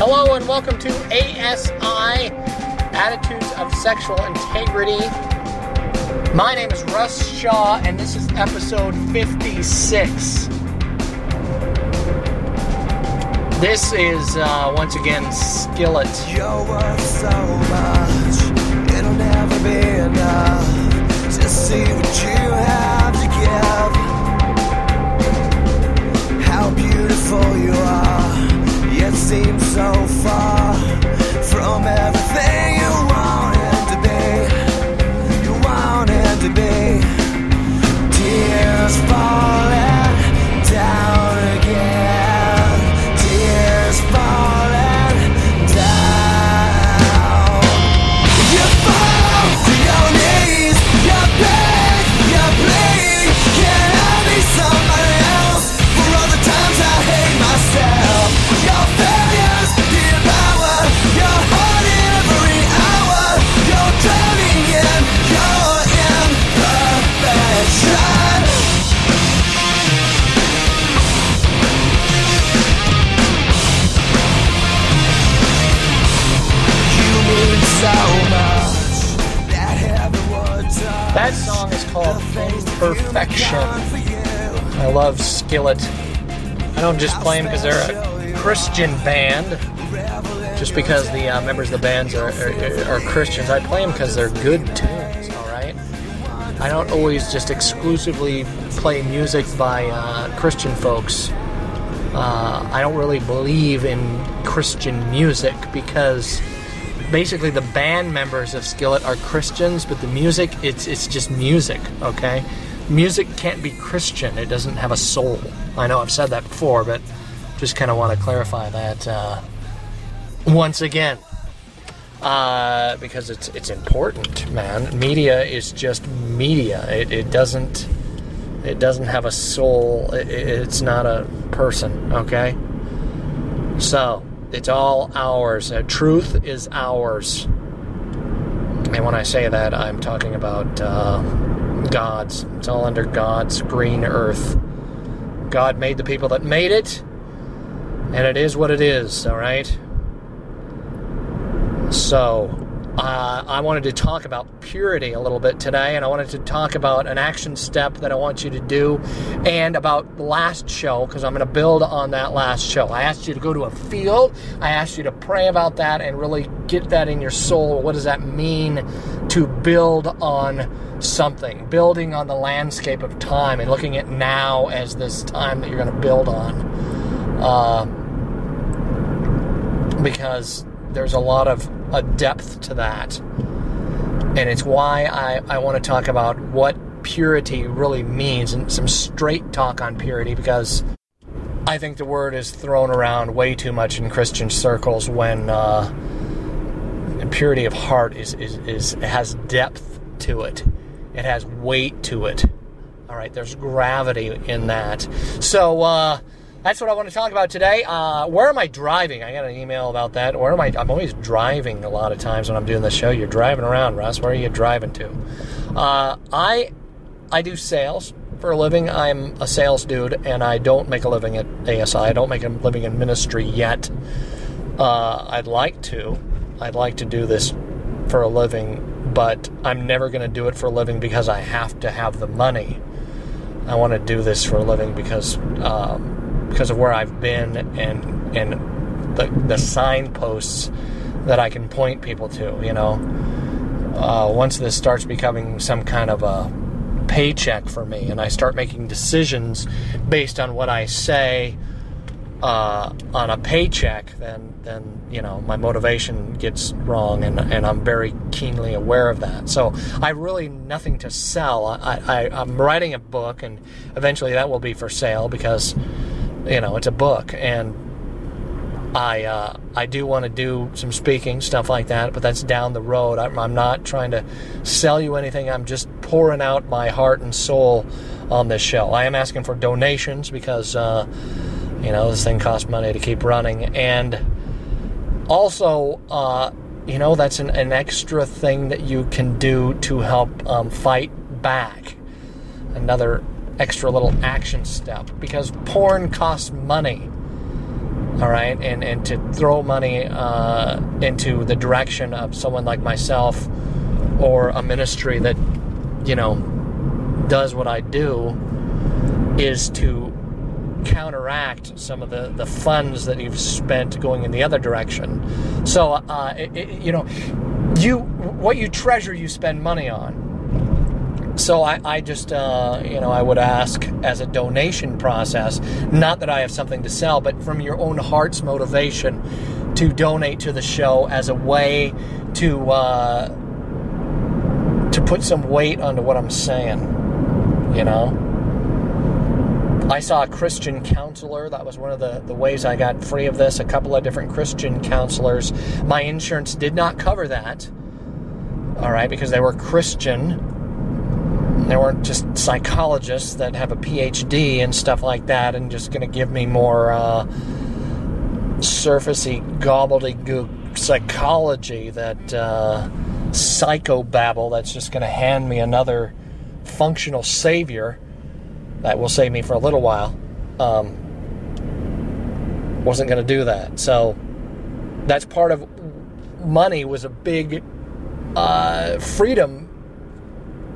Hello and welcome to ASI Attitudes of Sexual Integrity. My name is Russ Shaw, and this is episode 56. This is uh, once again Skillet. You're worth so much, it'll never be enough to see what you so far from everything Imperfection. I love Skillet. I don't just play them because they're a Christian band, just because the uh, members of the bands are, are, are Christians. I play them because they're good tunes, all right? I don't always just exclusively play music by uh, Christian folks. Uh, I don't really believe in Christian music because basically the band members of Skillet are Christians, but the music it's it's just music, okay? Music can't be Christian. It doesn't have a soul. I know I've said that before, but just kind of want to clarify that uh, once again. Uh, because it's it's important, man. Media is just media. It, it doesn't it doesn't have a soul. It, it's not a person. Okay. So it's all ours. Uh, truth is ours. And when I say that, I'm talking about uh, God's. It's all under God's green earth. God made the people that made it, and it is what it is. All right. So, uh, I wanted to talk about purity a little bit today, and I wanted to talk about an action step that I want you to do, and about the last show, because I'm going to build on that last show. I asked you to go to a field, I asked you to pray about that and really get that in your soul. What does that mean to build on something? Building on the landscape of time and looking at now as this time that you're going to build on. Uh, because there's a lot of a depth to that. And it's why I, I want to talk about what purity really means and some straight talk on purity because I think the word is thrown around way too much in Christian circles when uh, purity of heart is, is, is has depth to it. It has weight to it. All right, there's gravity in that. So, uh, that's what I want to talk about today. Uh, where am I driving? I got an email about that. Where am I? I'm always driving a lot of times when I'm doing the show. You're driving around, Russ. Where are you driving to? Uh, I I do sales for a living. I'm a sales dude, and I don't make a living at ASI. I don't make a living in ministry yet. Uh, I'd like to. I'd like to do this for a living, but I'm never going to do it for a living because I have to have the money. I want to do this for a living because um, because of where I've been and and the the signposts that I can point people to. You know, uh, once this starts becoming some kind of a paycheck for me, and I start making decisions based on what I say uh, on a paycheck, then then you know my motivation gets wrong, and and I'm very keenly aware of that. So I really nothing to sell. I, I I'm writing a book, and eventually that will be for sale because you know it's a book, and I uh, I do want to do some speaking stuff like that, but that's down the road. I'm, I'm not trying to sell you anything. I'm just pouring out my heart and soul on this show. I am asking for donations because. Uh, you know, this thing costs money to keep running. And also, uh, you know, that's an, an extra thing that you can do to help um, fight back. Another extra little action step because porn costs money. all right, and and to throw money uh, into the direction of someone like myself or a ministry that you know does what I do is to counteract some of the, the funds that you've spent going in the other direction. So, uh, it, it, you know, you what you treasure, you spend money on. So I, I just, uh, you know, I would ask as a donation process, not that I have something to sell, but from your own heart's motivation to donate to the show as a way to uh, to put some weight onto what I'm saying. You know. I saw a Christian counselor. That was one of the, the ways I got free of this. A couple of different Christian counselors. My insurance did not cover that. All right, because they were Christian. They weren't just psychologists that have a PhD and stuff like that and just going to give me more uh, surfacey gobbledygook psychology that uh, psychobabble that's just going to hand me another functional savior that will save me for a little while. Um, wasn't going to do that. So that's part of money was a big uh, freedom.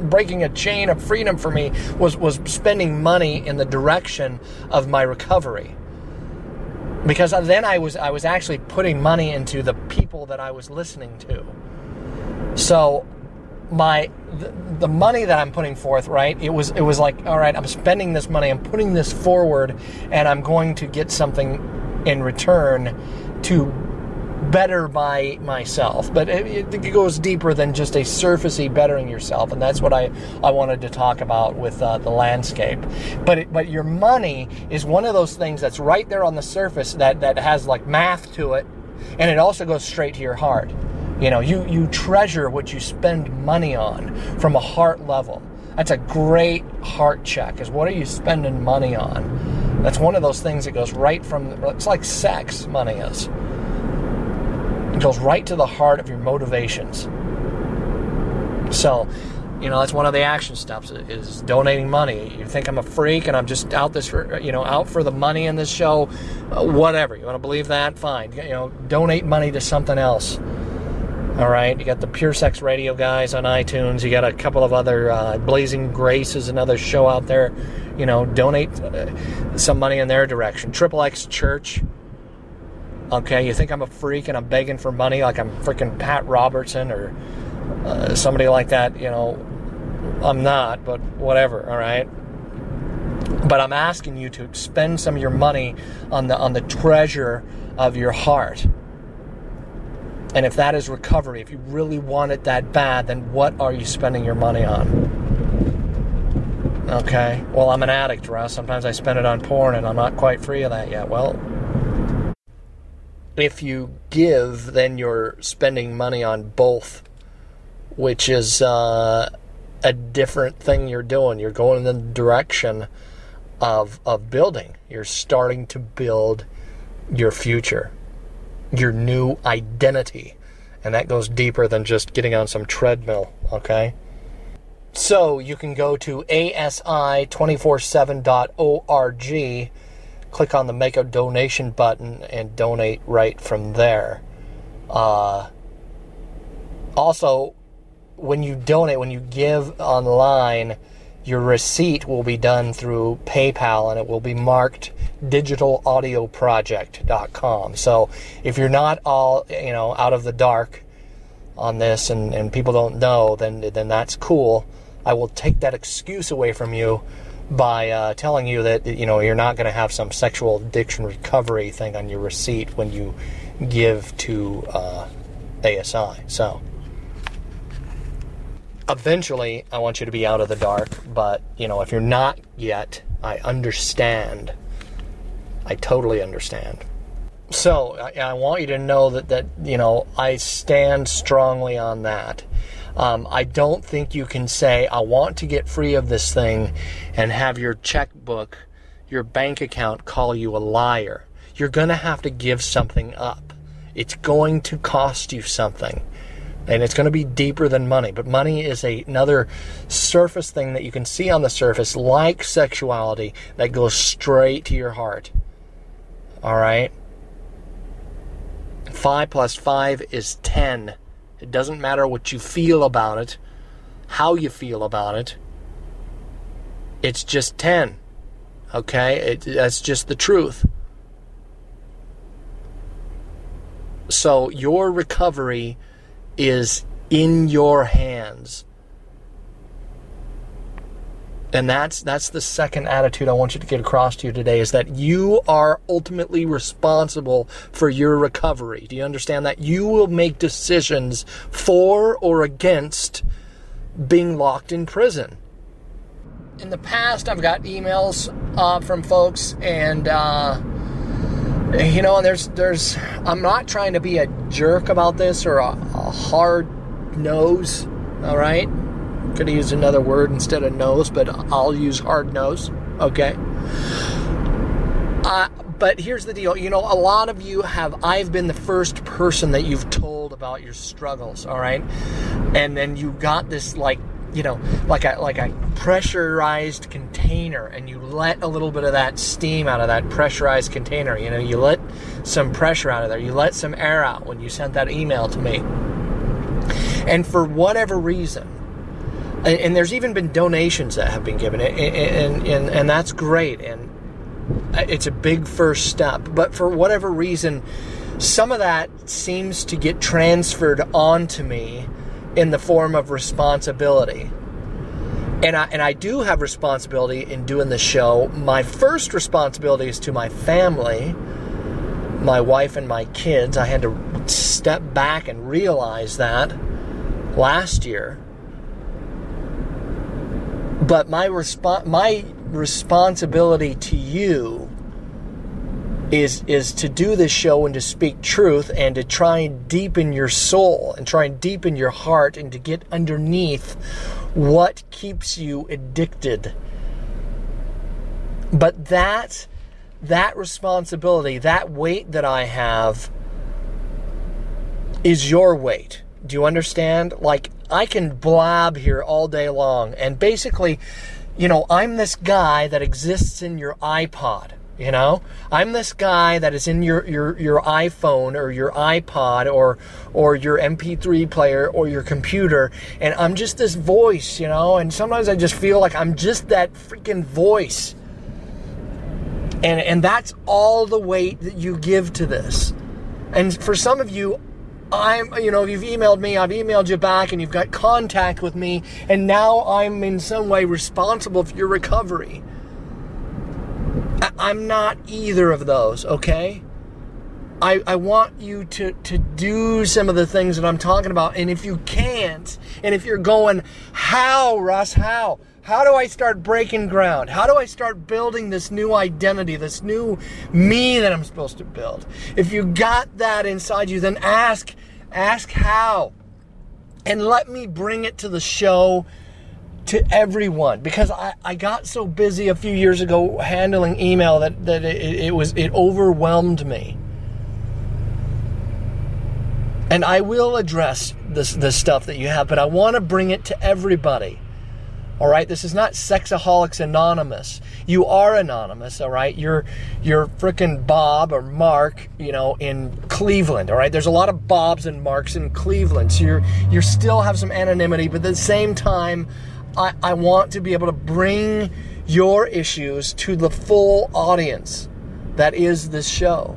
Breaking a chain of freedom for me was was spending money in the direction of my recovery. Because then I was I was actually putting money into the people that I was listening to. So my the, the, money that I'm putting forth, right? It was it was like, all right, I'm spending this money, I'm putting this forward, and I'm going to get something in return to better my myself. But it, it goes deeper than just a surfacey bettering yourself, and that's what I I wanted to talk about with uh, the landscape. But it, but your money is one of those things that's right there on the surface that that has like math to it, and it also goes straight to your heart. You know, you, you treasure what you spend money on from a heart level. That's a great heart check, is what are you spending money on? That's one of those things that goes right from, it's like sex, money is. It goes right to the heart of your motivations. So, you know, that's one of the action steps is donating money. You think I'm a freak and I'm just out this, for, you know, out for the money in this show, uh, whatever. You want to believe that? Fine. You know, donate money to something else. All right, you got the Pure Sex Radio guys on iTunes. You got a couple of other uh, Blazing Grace is another show out there. You know, donate uh, some money in their direction. Triple X Church. Okay, you think I'm a freak and I'm begging for money like I'm freaking Pat Robertson or uh, somebody like that? You know, I'm not, but whatever. All right. But I'm asking you to spend some of your money on the on the treasure of your heart and if that is recovery, if you really want it that bad, then what are you spending your money on? Okay, well, I'm an addict, Russ. Sometimes I spend it on porn and I'm not quite free of that yet. Well, if you give, then you're spending money on both, which is uh, a different thing you're doing. You're going in the direction of, of building, you're starting to build your future your new identity. And that goes deeper than just getting on some treadmill, okay? So you can go to asi247.org, click on the make a donation button, and donate right from there. Uh, also, when you donate, when you give online, your receipt will be done through PayPal and it will be marked digitalaudioproject.com. So if you're not all, you know, out of the dark on this and, and people don't know, then then that's cool. I will take that excuse away from you by uh, telling you that you know you're not going to have some sexual addiction recovery thing on your receipt when you give to uh, ASI. So eventually I want you to be out of the dark, but you know, if you're not yet, I understand. I totally understand. So I, I want you to know that that you know I stand strongly on that. Um, I don't think you can say I want to get free of this thing and have your checkbook, your bank account call you a liar. You're to have to give something up. It's going to cost you something and it's going to be deeper than money. But money is a, another surface thing that you can see on the surface, like sexuality, that goes straight to your heart. All right? 5 plus 5 is 10. It doesn't matter what you feel about it, how you feel about it. It's just 10. Okay? It, that's just the truth. So your recovery is in your hands. And that's that's the second attitude I want you to get across to you today is that you are ultimately responsible for your recovery. Do you understand that? You will make decisions for or against being locked in prison. In the past, I've got emails uh, from folks, and uh, you know, and there's there's I'm not trying to be a jerk about this or a, a hard nose. All right, could have used another word instead of nose, but I'll use hard nose. Okay. Uh, but here's the deal. You know, a lot of you have, I've been the first person that you've told about your struggles, all right? And then you got this, like, you know, like a, like a pressurized container, and you let a little bit of that steam out of that pressurized container. You know, you let some pressure out of there, you let some air out when you sent that email to me. And for whatever reason, and, and there's even been donations that have been given, and, and, and, and that's great. And it's a big first step. But for whatever reason, some of that seems to get transferred onto me in the form of responsibility. And I, and I do have responsibility in doing the show. My first responsibility is to my family, my wife and my kids. I had to step back and realize that last year. But my resp- my responsibility to you is is to do this show and to speak truth and to try and deepen your soul and try and deepen your heart and to get underneath what keeps you addicted. But that that responsibility, that weight that I have is your weight. Do you understand? Like I can blab here all day long and basically you know, I'm this guy that exists in your iPod. You know, I'm this guy that is in your, your, your iPhone or your iPod or or your MP3 player or your computer, and I'm just this voice, you know. And sometimes I just feel like I'm just that freaking voice, and and that's all the weight that you give to this. And for some of you, I'm, you know, you've emailed me, I've emailed you back, and you've got contact with me, and now I'm in some way responsible for your recovery. I, am not either of those, okay? I, I want you to, to do some of the things that I'm talking about, and if you can't, and if you're going, how, Russ, how? How do I start breaking ground? How do I start building this new identity, this new me that I'm supposed to build? If you got that inside you, then ask, ask how. And let me bring it to the show to everyone because I, I got so busy a few years ago handling email that, that it, it was it overwhelmed me. And I will address this this stuff that you have, but I want to bring it to everybody. All right, this is not Sexaholics Anonymous. You are anonymous, all right? You're you're fricking Bob or Mark, you know, in Cleveland, all right? There's a lot of Bobs and Marks in Cleveland. So you're you still have some anonymity, but at the same time, I, I want to be able to bring your issues to the full audience that is this show.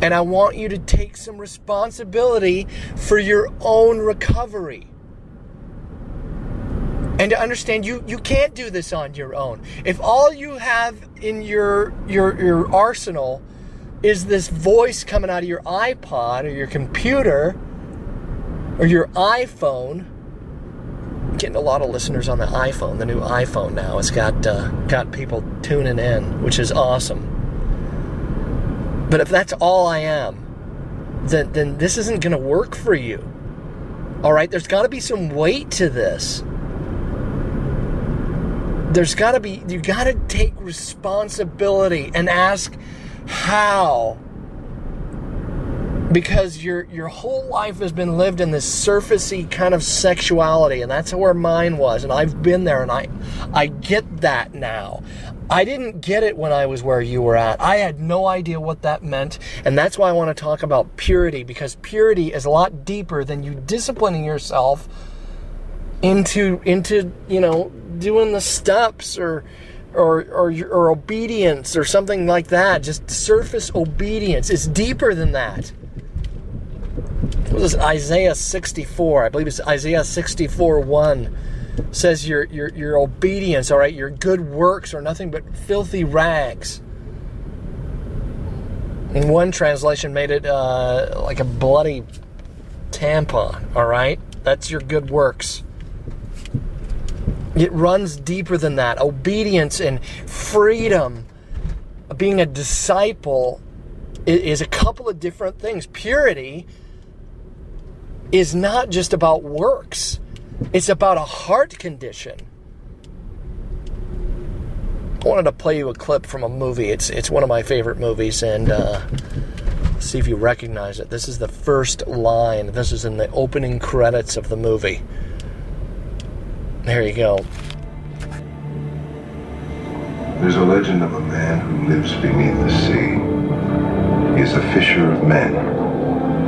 And I want you to take some responsibility for your own recovery. And to understand you you can't do this on your own. If all you have in your your your arsenal is this voice coming out of your iPod or your computer or your iPhone, getting a lot of listeners on the iPhone. The new iPhone now It's got uh, got people tuning in, which is awesome. But if that's all I am, then then this isn't going to work for you. All right, there's got to be some weight to this. There's got to be you got to take responsibility and ask how because your your whole life has been lived in this surfacey kind of sexuality and that's where mine was and I've been there and I I get that now. I didn't get it when I was where you were at. I had no idea what that meant. And that's why I want to talk about purity because purity is a lot deeper than you disciplining yourself into into, you know, doing the steps or or, or, or obedience or something like that. Just surface obedience. It's deeper than that. What is Isaiah 64? I believe it's Isaiah 64 1 says your, your, your obedience, all right, your good works are nothing but filthy rags. And one translation made it uh, like a bloody tampon, all right? That's your good works. It runs deeper than that. Obedience and freedom, being a disciple, is a couple of different things. Purity is not just about works, it's about a heart condition. I wanted to play you a clip from a movie. It's it's one of my favorite movies, and uh, see if you recognize it. This is the first line. This is in the opening credits of the movie. There you go. There's a legend of a man who lives beneath the sea. He is a fisher of men,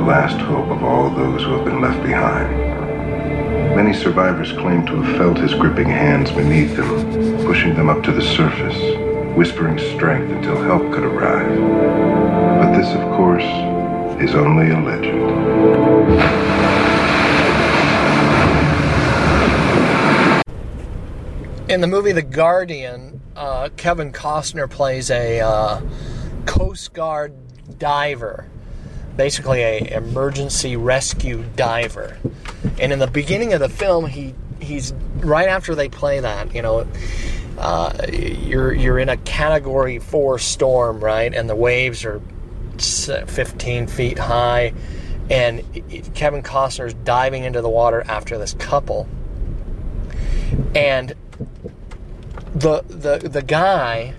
last hope of all those who have been left behind. Many survivors claim to have felt his gripping hands beneath them, pushing them up to the surface, whispering strength until help could arrive. But this, of course, is only a legend. In the movie The Guardian, uh, Kevin Costner plays a uh, Coast Guard diver, basically a emergency rescue diver. And in the beginning of the film, he he's right after they play that, you know, uh, you're you're in a Category Four storm, right, and the waves are 15 feet high, and Kevin Costner's diving into the water after this couple, and the the the guy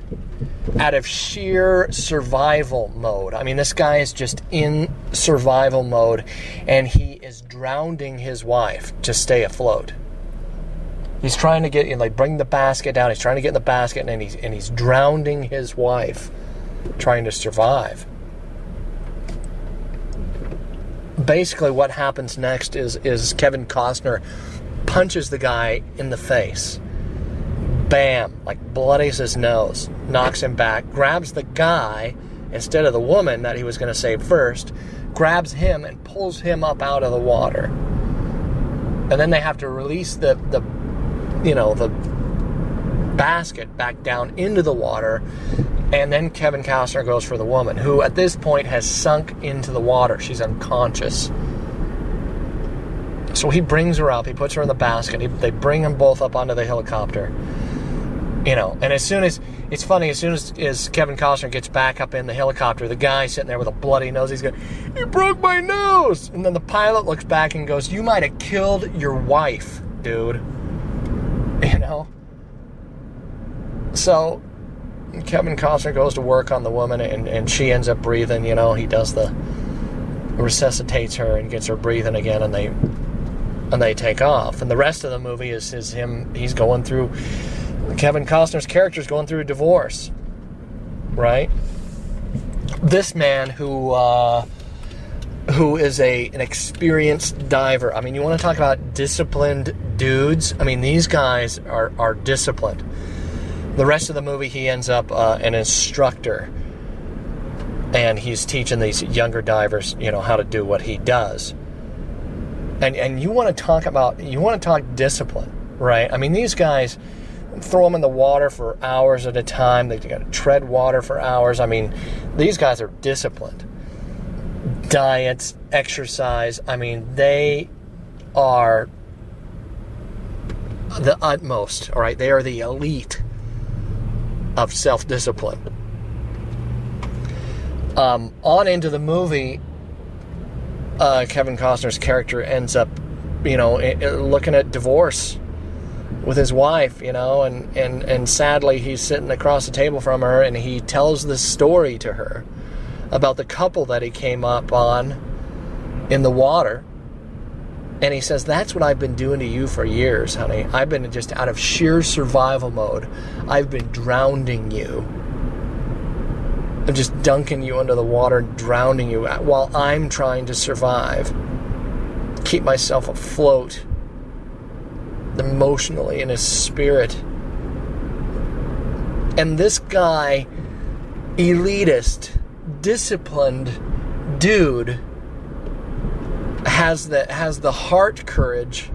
out of sheer survival mode. I mean, this guy is just in survival mode and he is drowning his wife to stay afloat. He's trying to get in, like, bring the basket down. He's trying to get in the basket and he's, and he's drowning his wife, trying to survive. Basically, what happens next is, is Kevin Costner punches the guy in the face bam, like bloodies his nose, knocks him back, grabs the guy instead of the woman that he was going to save first, grabs him and pulls him up out of the water. And then they have to release the, the you know, the basket back down into the water. And then Kevin Costner goes for the woman, who at this point has sunk into the water. She's unconscious. So he brings her up, he puts her in the basket, he, they bring them both up onto the helicopter you know, and as soon as it's funny, as soon as, as Kevin Costner gets back up in the helicopter, the guy sitting there with a bloody nose, he's going, "You broke my nose!" And then the pilot looks back and goes, "You might have killed your wife, dude." You know. So Kevin Costner goes to work on the woman, and, and she ends up breathing. You know, he does the resuscitates her and gets her breathing again, and they and they take off. And the rest of the movie is is him. He's going through Kevin Costner's character is going through a divorce, right? This man who uh, who is a an experienced diver. I mean, you want to talk about disciplined dudes? I mean, these guys are are disciplined. The rest of the movie, he ends up uh, an instructor, and he's teaching these younger divers, you know, how to do what he does. And and you want to talk about you want to talk discipline, right? I mean, these guys throw them in the water for hours at a time. They've got to tread water for hours. I mean, these guys are disciplined. Diets, exercise. I mean, they are the utmost. All right, they are the elite of self-discipline. Um, on into the movie, uh, Kevin Costner's character ends up, you know, looking at divorce with his wife, you know, and, and, and sadly he's sitting across the table from her and he tells this story to her about the couple that he came up on in the water And he says, That's what I've been doing to you for years, honey. I've been just out of sheer survival mode. I've been drowning you. I'm just dunking you under the water, drowning you while I'm trying to survive. Keep myself afloat emotionally in his spirit. And this guy, elitist, disciplined dude, has the has the heart courage,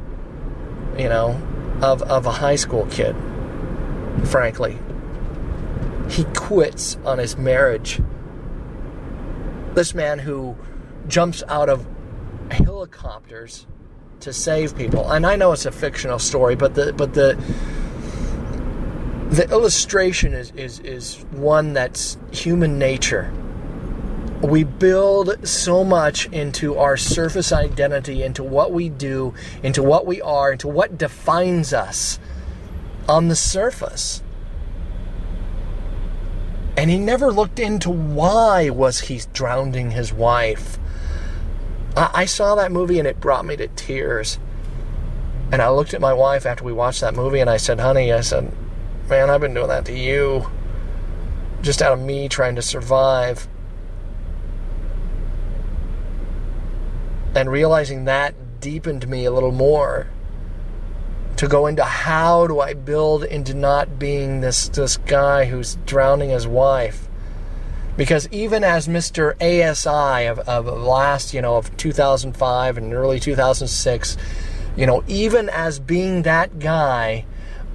you know, of of a high school kid. Frankly, he quits on his marriage. This man who jumps out of helicopters to save people, and I know it's a fictional story, but the but the the illustration is is is one that's human nature we build so much into our surface identity, into what we do, into what we are, into what defines us on the surface. And he never looked into why was he drowning his wife. I, I saw that movie and it brought me to tears. And I looked at my wife after we watched that movie and I said, honey, I said, man, I've been doing that to you. Just out of me trying to survive. and realizing that deepened me a little more to go into how do I build into not being this this guy who's drowning his wife. Because even as Mr. ASI of, of last, you know, of 2005 and early 2006, you know, even as being that guy,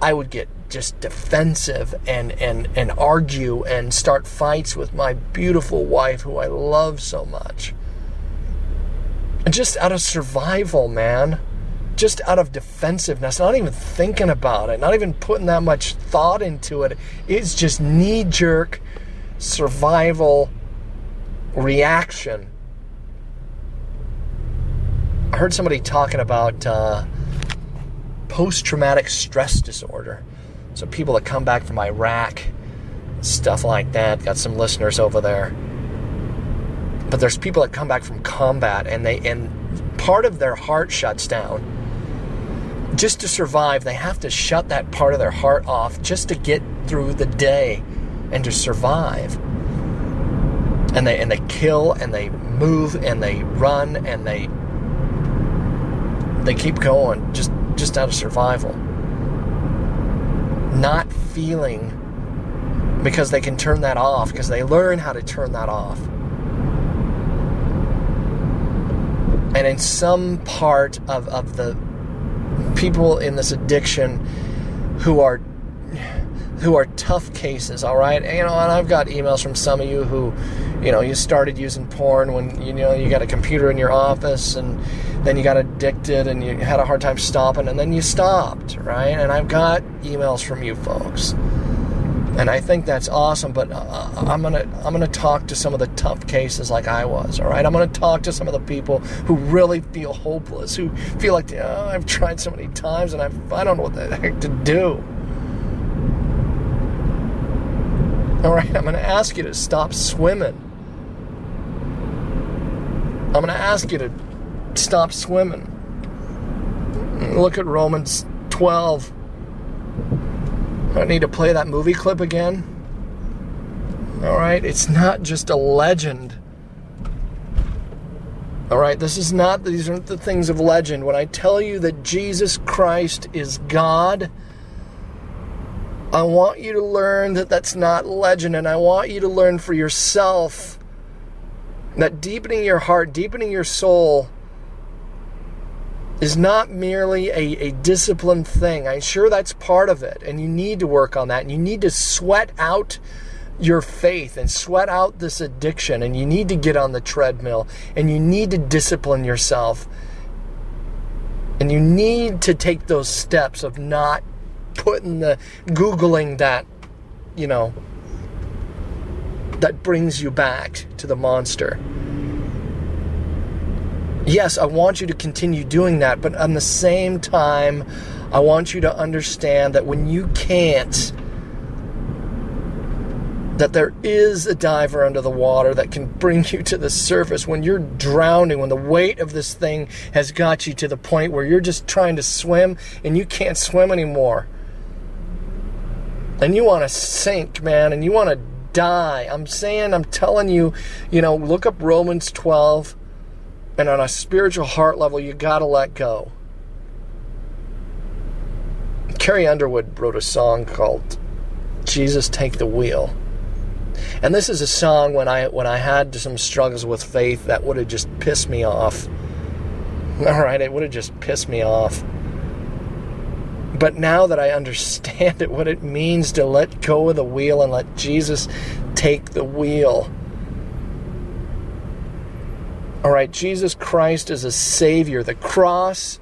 I would get just defensive and, and, and argue and start fights with my beautiful wife who I love so much just out of survival, man. Just out of defensiveness, not even thinking about it, not even putting that much thought into it. It's just knee jerk survival reaction. I heard somebody talking about uh, post traumatic stress disorder. So, people that come back from Iraq, stuff like that. Got some listeners over there but there's people that come back from combat and they and part of their heart shuts down just to survive they have to shut that part of their heart off just to get through the day and to survive. And they and they kill and they move and they run and they they keep going just just out of survival. Not feeling because they can turn that off because they learn how to turn that off. And in some part of, of the people in this addiction who are who are tough cases all right and, you know and i've got emails from some of you who you know you started using porn when you know you got a computer in your office and then you got addicted and you had a hard time stopping and then you stopped right and i've got emails from you folks and I think that's awesome. But uh, I'm gonna I'm gonna talk to some of the tough cases like I was. All right, I'm gonna talk to some of the people who really feel hopeless, who feel like oh, I've tried so many times and I've, I don't know what the heck to do. All right, I'm gonna ask you to stop swimming. I'm gonna ask you to stop swimming. Look at Romans 12 I need to play that movie clip again. All right, it's not just a legend. All right, this is not, these aren't the things of legend. When I tell you that Jesus Christ is God, I want you to learn that that's not legend, and I want you to learn for yourself that deepening your heart, deepening your soul, is not merely a, a disciplined thing. I'm sure that's part of it, and you need to work on that. And you need to sweat out your faith and sweat out this addiction, and you need to get on the treadmill, and you need to discipline yourself. And you need to take those steps of not putting the Googling that, you know, that brings you back to the monster yes, I want you to continue doing that, but at the same time, I want you to understand that when you can't, that there is a diver under the water that can bring you to the surface when you're drowning, when the weight of this thing has got you to the point where you're just trying to swim and you can't swim anymore. And you want to sink, man, and you want to die. I'm saying, I'm telling you, you know, look up Romans 12, and on a spiritual heart level, you got to let go. Carrie Underwood wrote a song called Jesus Take the Wheel. And this is a song when I when I had some struggles with faith that would have just pissed me off. All right, it would have just pissed me off. But now that I understand it, what it means to let go of the wheel and let Jesus take the wheel. All right, Jesus Christ is a Savior. The cross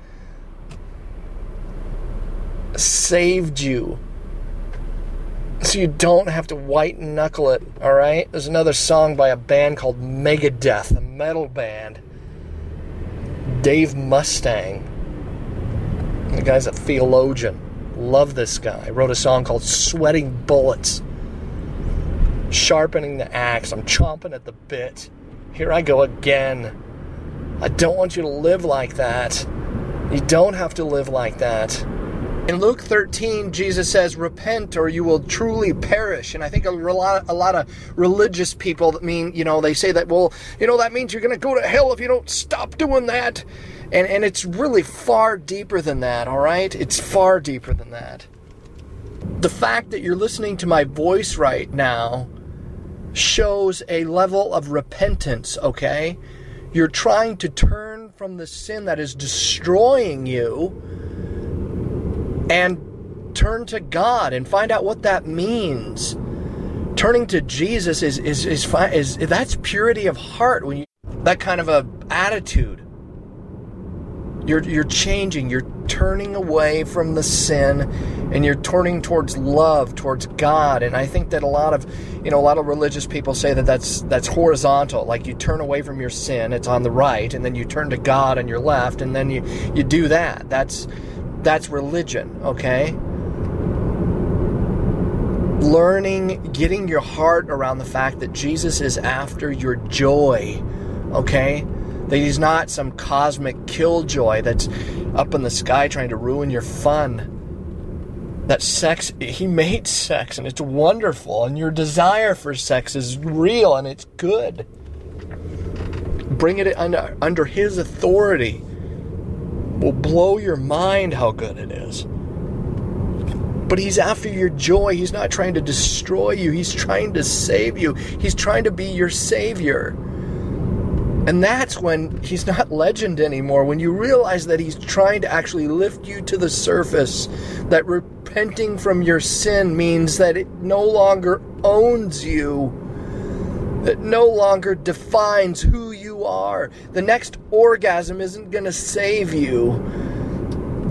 saved you so you don't have to white knuckle it, all right? There's another song by a band called Megadeth, a metal band. Dave Mustaine. The guy's a theologian. Love this guy. Wrote a song called Sweating Bullets. Sharpening the axe. I'm chomping at the bit. Here I go again. I don't want you to live like that. You don't have to live like that. In Luke 13, Jesus says, Repent or you will truly perish. And I think a lot, a lot of religious people that mean, you know, they say that, well, you know, that means you're going to go to hell if you don't stop doing that. And, and it's really far deeper than that, all right? It's far deeper than that. The fact that you're listening to my voice right now shows a level of repentance, okay? You're trying to turn from the sin that is destroying you and turn to God and find out what that means. Turning to Jesus is is is, is, that's purity of heart when you that kind of a attitude. You're you're changing, you're turning away from the sin and you're turning towards love, towards God. And I think that a lot of, you know, a lot of religious people say that that's that's horizontal. Like you turn away from your sin, it's on the right, and then you turn to God on your left, and then you you do that. That's that's religion, okay? Learning, getting your heart around the fact that Jesus is after your joy, okay? That he's not some cosmic killjoy that's up in the sky trying to ruin your fun. That sex, he made sex and it's wonderful, and your desire for sex is real and it's good. Bring it under, under his authority will blow your mind how good it is. But he's after your joy. He's not trying to destroy you, he's trying to save you. He's trying to be your savior. And that's when he's not legend anymore, when you realize that he's trying to actually lift you to the surface, that repenting from your sin means that it no longer owns you, that no longer defines who are. The next orgasm isn't going to save you.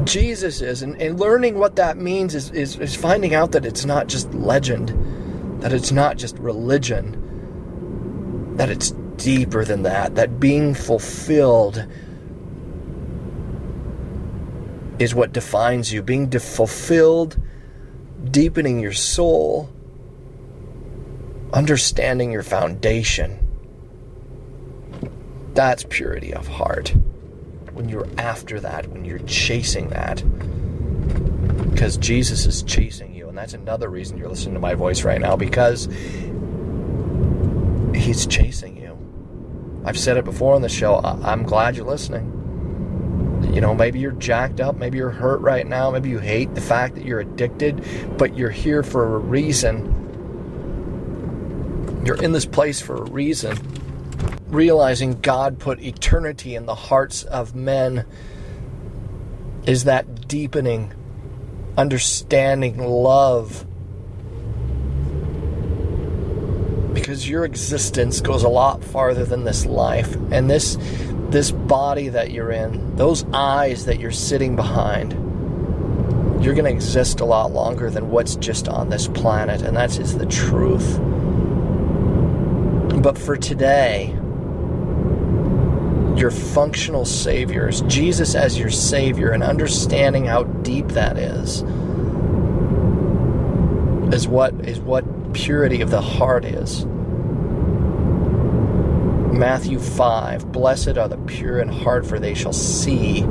Jesus is. And, and learning what that means is, is, is finding out that it's not just legend, that it's not just religion, that it's deeper than that, that being fulfilled is what defines you. Being de- fulfilled, deepening your soul, understanding your foundation. That's purity of heart. When you're after that, when you're chasing that. Because Jesus is chasing you. And that's another reason you're listening to my voice right now, because He's chasing you. I've said it before on the show. I- I'm glad you're listening. You know, maybe you're jacked up, maybe you're hurt right now, maybe you hate the fact that you're addicted, but you're here for a reason. You're in this place for a reason. Realizing God put eternity in the hearts of men is that deepening, understanding, love. Because your existence goes a lot farther than this life. And this this body that you're in, those eyes that you're sitting behind, you're going to exist a lot longer than what's just on this planet. And that is the truth. But for today, your functional saviors, Jesus as your savior, and understanding how deep that is, is what is what purity of the heart is. Matthew 5 Blessed are the pure in heart, for they shall see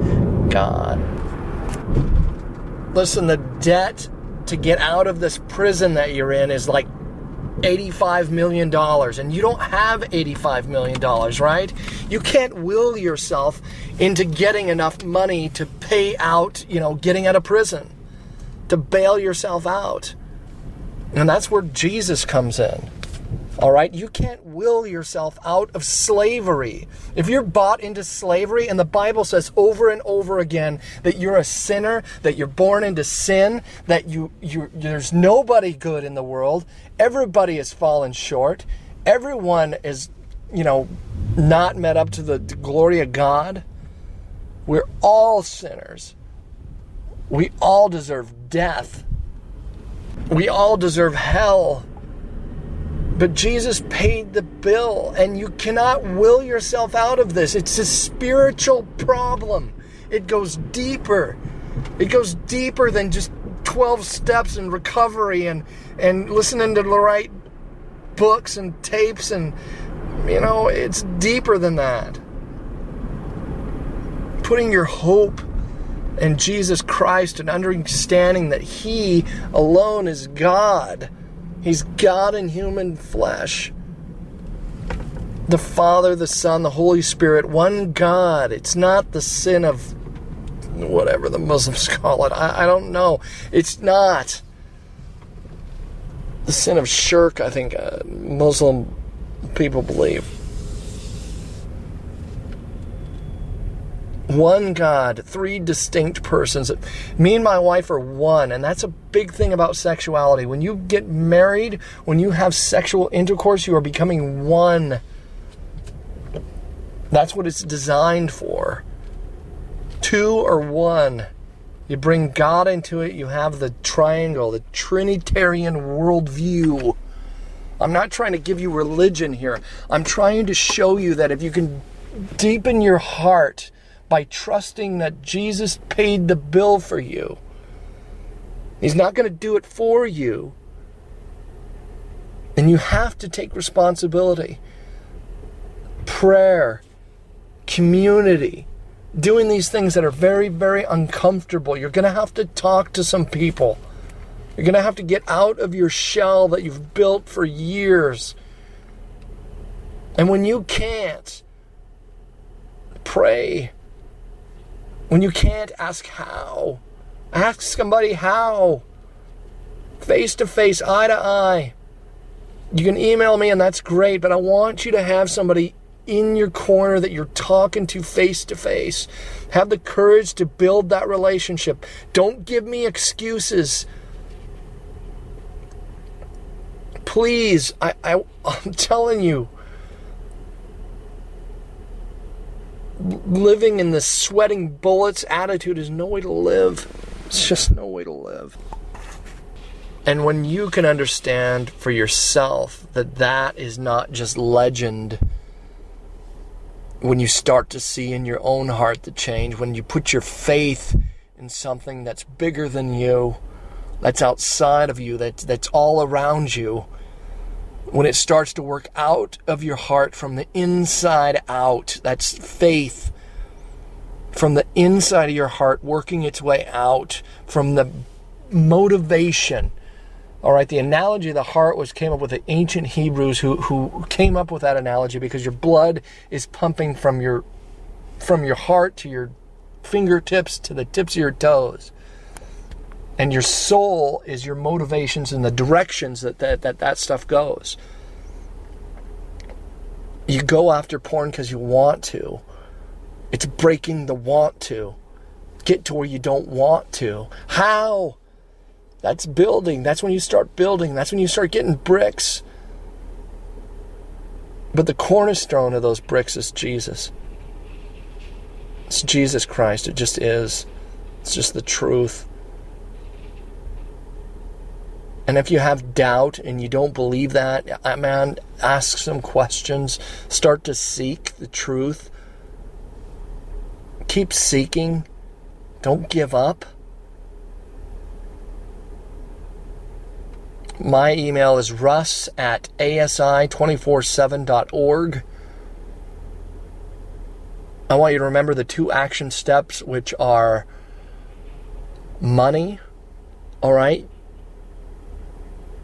God. Listen, the debt to get out of this prison that you're in is like $85 million, and you don't have $85 million, right? You can't will yourself into getting enough money to pay out, you know, getting out of prison, to bail yourself out. And that's where Jesus comes in. All right? You can't will yourself out of slavery. If you're bought into slavery, and the Bible says over and over again that you're a sinner, that you're born into sin, that you, you there's nobody good in the world, everybody has fallen short, everyone is, you know, not met up to the glory of God. We're all sinners. We all deserve death. We all deserve hell. But Jesus paid the bill, and you cannot will yourself out of this. It's a spiritual problem. It goes deeper. It goes deeper than just 12 steps and recovery and, and listening to the right books and tapes, and, you know, it's deeper than that. Putting your hope in Jesus Christ and understanding that He alone is God He's God in human flesh. The Father, the Son, the Holy Spirit, one God. It's not the sin of whatever the Muslims call it. I, I don't know. It's not the sin of shirk, I think uh, Muslim people believe. One God, three distinct persons. Me and my wife are one, and that's a big thing about sexuality. When you get married, when you have sexual intercourse, you are becoming one. That's what it's designed for. Two or one. You bring God into it, you have the triangle, the Trinitarian worldview. I'm not trying to give you religion here. I'm trying to show you that if you can deepen your heart, by trusting that Jesus paid the bill for you. He's not going to do it for you. And you have to take responsibility. Prayer, community, doing these things that are very, very uncomfortable. You're going to have to talk to some people. You're going to have to get out of your shell that you've built for years. And when you can't, pray when you can't ask how, ask somebody how. Face to face, eye to eye. You can email me, and that's great, but I want you to have somebody in your corner that you're talking to face to face. Have the courage to build that relationship. Don't give me excuses. Please, I, I, I'm telling you, living in the sweating bullets attitude is no way to live. It's just no way to live. And when you can understand for yourself that that is not just legend, when you start to see in your own heart the change, when you put your faith in something that's bigger than you, that's outside of you, that, that's all around you, when it starts to work out of your heart from the inside out, that's faith from the inside of your heart working its way out from the motivation. All right, the analogy of the heart was came up with the ancient Hebrews who, who came up with that analogy because your blood is pumping from your from your heart to your fingertips to the tips of your toes and your soul is your motivations and the directions that that, that, that stuff goes. You go after porn because you want to. It's breaking the want to. Get to where you don't want to. How? That's building. That's when you start building. That's when you start getting bricks. But the cornerstone of those bricks is Jesus. It's Jesus Christ. It just is. It's just the truth. And if you have doubt and you don't believe that, uh, man, ask some questions. Start to seek the truth. Keep seeking. Don't give up. My email is russ at asi247.org. I want you to remember the two action steps, which are money, all right?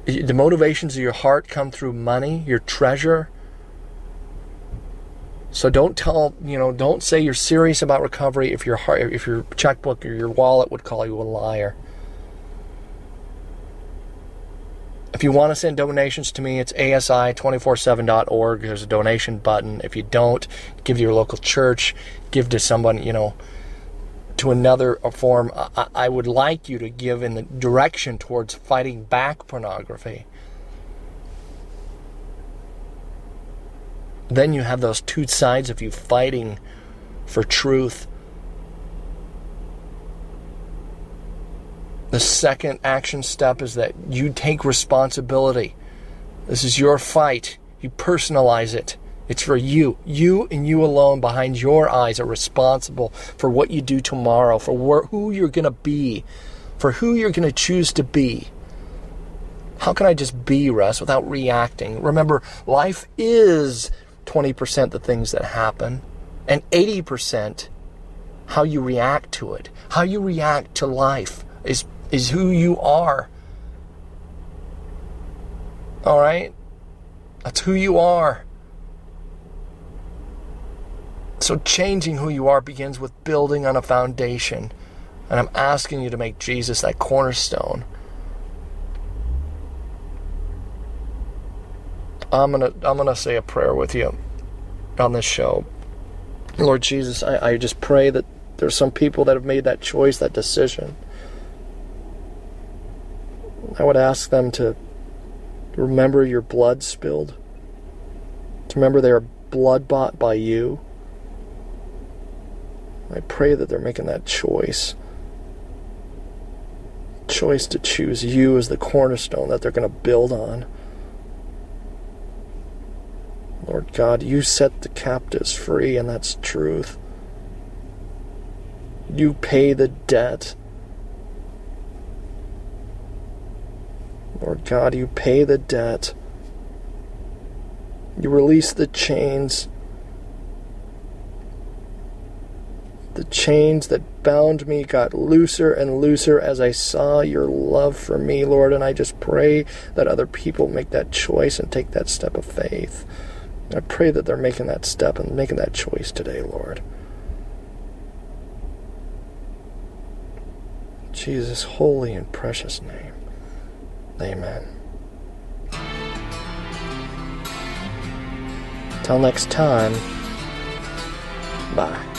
The motivations of your heart come through money, your treasure. So don't tell, you know, don't say you're serious about recovery if your heart, if your checkbook or your wallet would call you a liar. If you want to send donations to me, it's asi247.org. There's a donation button. If you don't, give to your local church, give to someone, you know, to another form. I, I would like you to give in the direction towards fighting back pornography. Then you have those two sides of you fighting for truth. The second action step is that you take responsibility. This is your fight. You personalize it. It's for you. You and you alone behind your eyes are responsible for what you do tomorrow, for who you're going to be, for who you're going to choose to be. How can I just be, Russ, without reacting? Remember, life is 20% the things that happen, and 80% how you react to it. How you react to life is, is who you are. All right? That's who you are. So, changing who you are begins with building on a foundation. And I'm asking you to make Jesus that cornerstone. I'm gonna I'm gonna say a prayer with you on this show. Lord Jesus, I, I just pray that there's some people that have made that choice, that decision. I would ask them to remember your blood spilled, to remember they are blood bought by you. I pray that they're making that choice. Choice to choose you as the cornerstone that they're going to build on. Lord God, you set the captives free, and that's truth. You pay the debt. Lord God, you pay the debt. You release the chains. The chains that bound me got looser and looser as I saw your love for me, Lord, and I just pray that other people make that choice and take that step of faith. I pray that they're making that step and making that choice today, Lord. Jesus' holy and precious name. Amen. Till next time, bye.